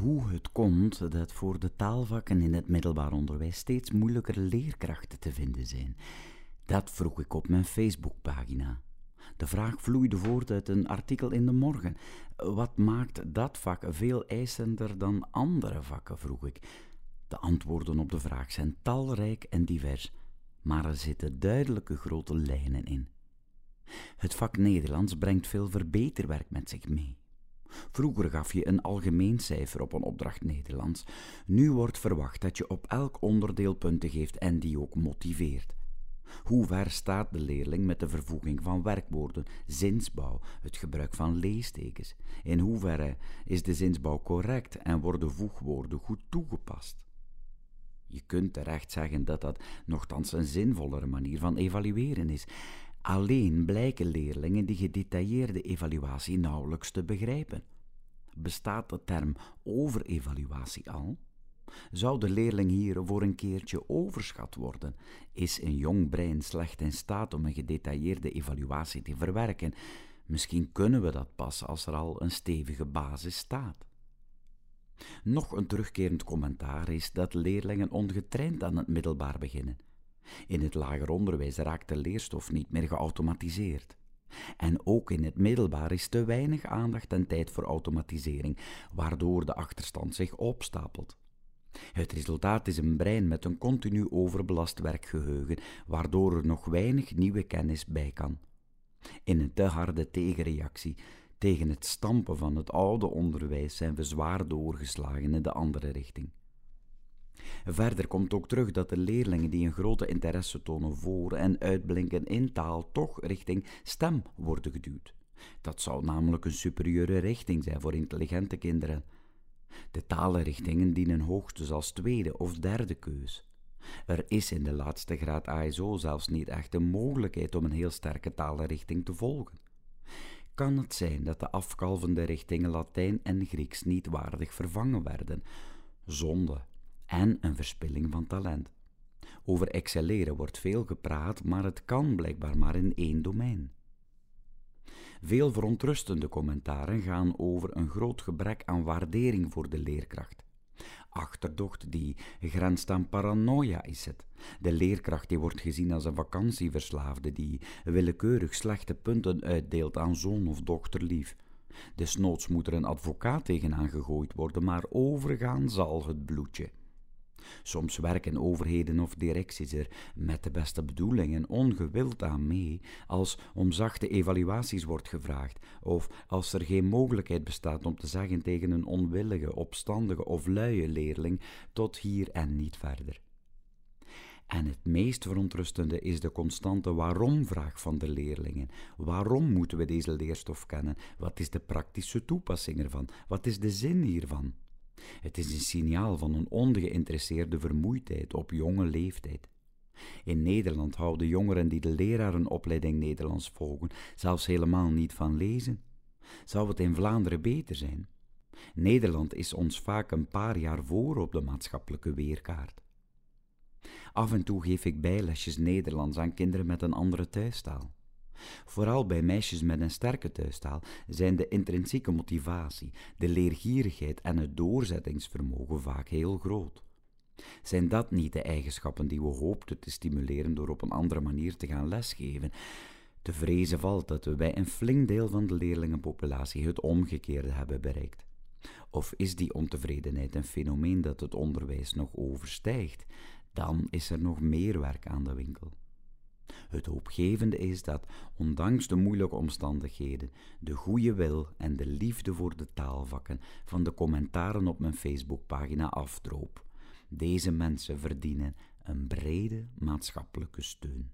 hoe het komt dat voor de taalvakken in het middelbaar onderwijs steeds moeilijker leerkrachten te vinden zijn. Dat vroeg ik op mijn Facebookpagina. De vraag vloeide voort uit een artikel in de morgen. Wat maakt dat vak veel eisender dan andere vakken? vroeg ik. De antwoorden op de vraag zijn talrijk en divers, maar er zitten duidelijke grote lijnen in. Het vak Nederlands brengt veel verbeterwerk met zich mee. Vroeger gaf je een algemeen cijfer op een opdracht Nederlands. Nu wordt verwacht dat je op elk onderdeel punten geeft en die ook motiveert. Hoe ver staat de leerling met de vervoeging van werkwoorden, zinsbouw, het gebruik van leestekens? In hoeverre is de zinsbouw correct en worden voegwoorden goed toegepast? Je kunt terecht zeggen dat dat nogthans een zinvollere manier van evalueren is. Alleen blijken leerlingen die gedetailleerde evaluatie nauwelijks te begrijpen. Bestaat de term overevaluatie al? Zou de leerling hier voor een keertje overschat worden? Is een jong brein slecht in staat om een gedetailleerde evaluatie te verwerken? Misschien kunnen we dat pas als er al een stevige basis staat. Nog een terugkerend commentaar is dat leerlingen ongetraind aan het middelbaar beginnen. In het lager onderwijs raakt de leerstof niet meer geautomatiseerd. En ook in het middelbaar is te weinig aandacht en tijd voor automatisering, waardoor de achterstand zich opstapelt. Het resultaat is een brein met een continu overbelast werkgeheugen, waardoor er nog weinig nieuwe kennis bij kan. In een te harde tegenreactie tegen het stampen van het oude onderwijs zijn we zwaar doorgeslagen in de andere richting. Verder komt ook terug dat de leerlingen die een grote interesse tonen voor en uitblinken in taal toch richting stem worden geduwd. Dat zou namelijk een superieure richting zijn voor intelligente kinderen. De talenrichtingen dienen hoogstens als tweede of derde keus. Er is in de laatste graad ASO zelfs niet echt een mogelijkheid om een heel sterke talenrichting te volgen. Kan het zijn dat de afkalvende richtingen Latijn en Grieks niet waardig vervangen werden? Zonde en een verspilling van talent. Over excelleren wordt veel gepraat, maar het kan blijkbaar maar in één domein. Veel verontrustende commentaren gaan over een groot gebrek aan waardering voor de leerkracht. Achterdocht die grenst aan paranoia is het. De leerkracht die wordt gezien als een vakantieverslaafde die willekeurig slechte punten uitdeelt aan zoon of dochter lief. Desnoods moet er een advocaat tegenaan gegooid worden, maar overgaan zal het bloedje. Soms werken overheden of directies er met de beste bedoelingen ongewild aan mee als om zachte evaluaties wordt gevraagd, of als er geen mogelijkheid bestaat om te zeggen tegen een onwillige, opstandige of luie leerling tot hier en niet verder. En het meest verontrustende is de constante waarom-vraag van de leerlingen. Waarom moeten we deze leerstof kennen? Wat is de praktische toepassing ervan? Wat is de zin hiervan? Het is een signaal van een ongeïnteresseerde vermoeidheid op jonge leeftijd. In Nederland houden jongeren die de lerarenopleiding Nederlands volgen zelfs helemaal niet van lezen. Zou het in Vlaanderen beter zijn? Nederland is ons vaak een paar jaar voor op de maatschappelijke weerkaart. Af en toe geef ik bijlesjes Nederlands aan kinderen met een andere thuistaal. Vooral bij meisjes met een sterke thuistaal zijn de intrinsieke motivatie, de leergierigheid en het doorzettingsvermogen vaak heel groot. Zijn dat niet de eigenschappen die we hoopten te stimuleren door op een andere manier te gaan lesgeven? Te vrezen valt dat we bij een flink deel van de leerlingenpopulatie het omgekeerde hebben bereikt. Of is die ontevredenheid een fenomeen dat het onderwijs nog overstijgt? Dan is er nog meer werk aan de winkel. Het hoopgevende is dat, ondanks de moeilijke omstandigheden, de goede wil en de liefde voor de taalvakken van de commentaren op mijn Facebookpagina afdroop. Deze mensen verdienen een brede maatschappelijke steun.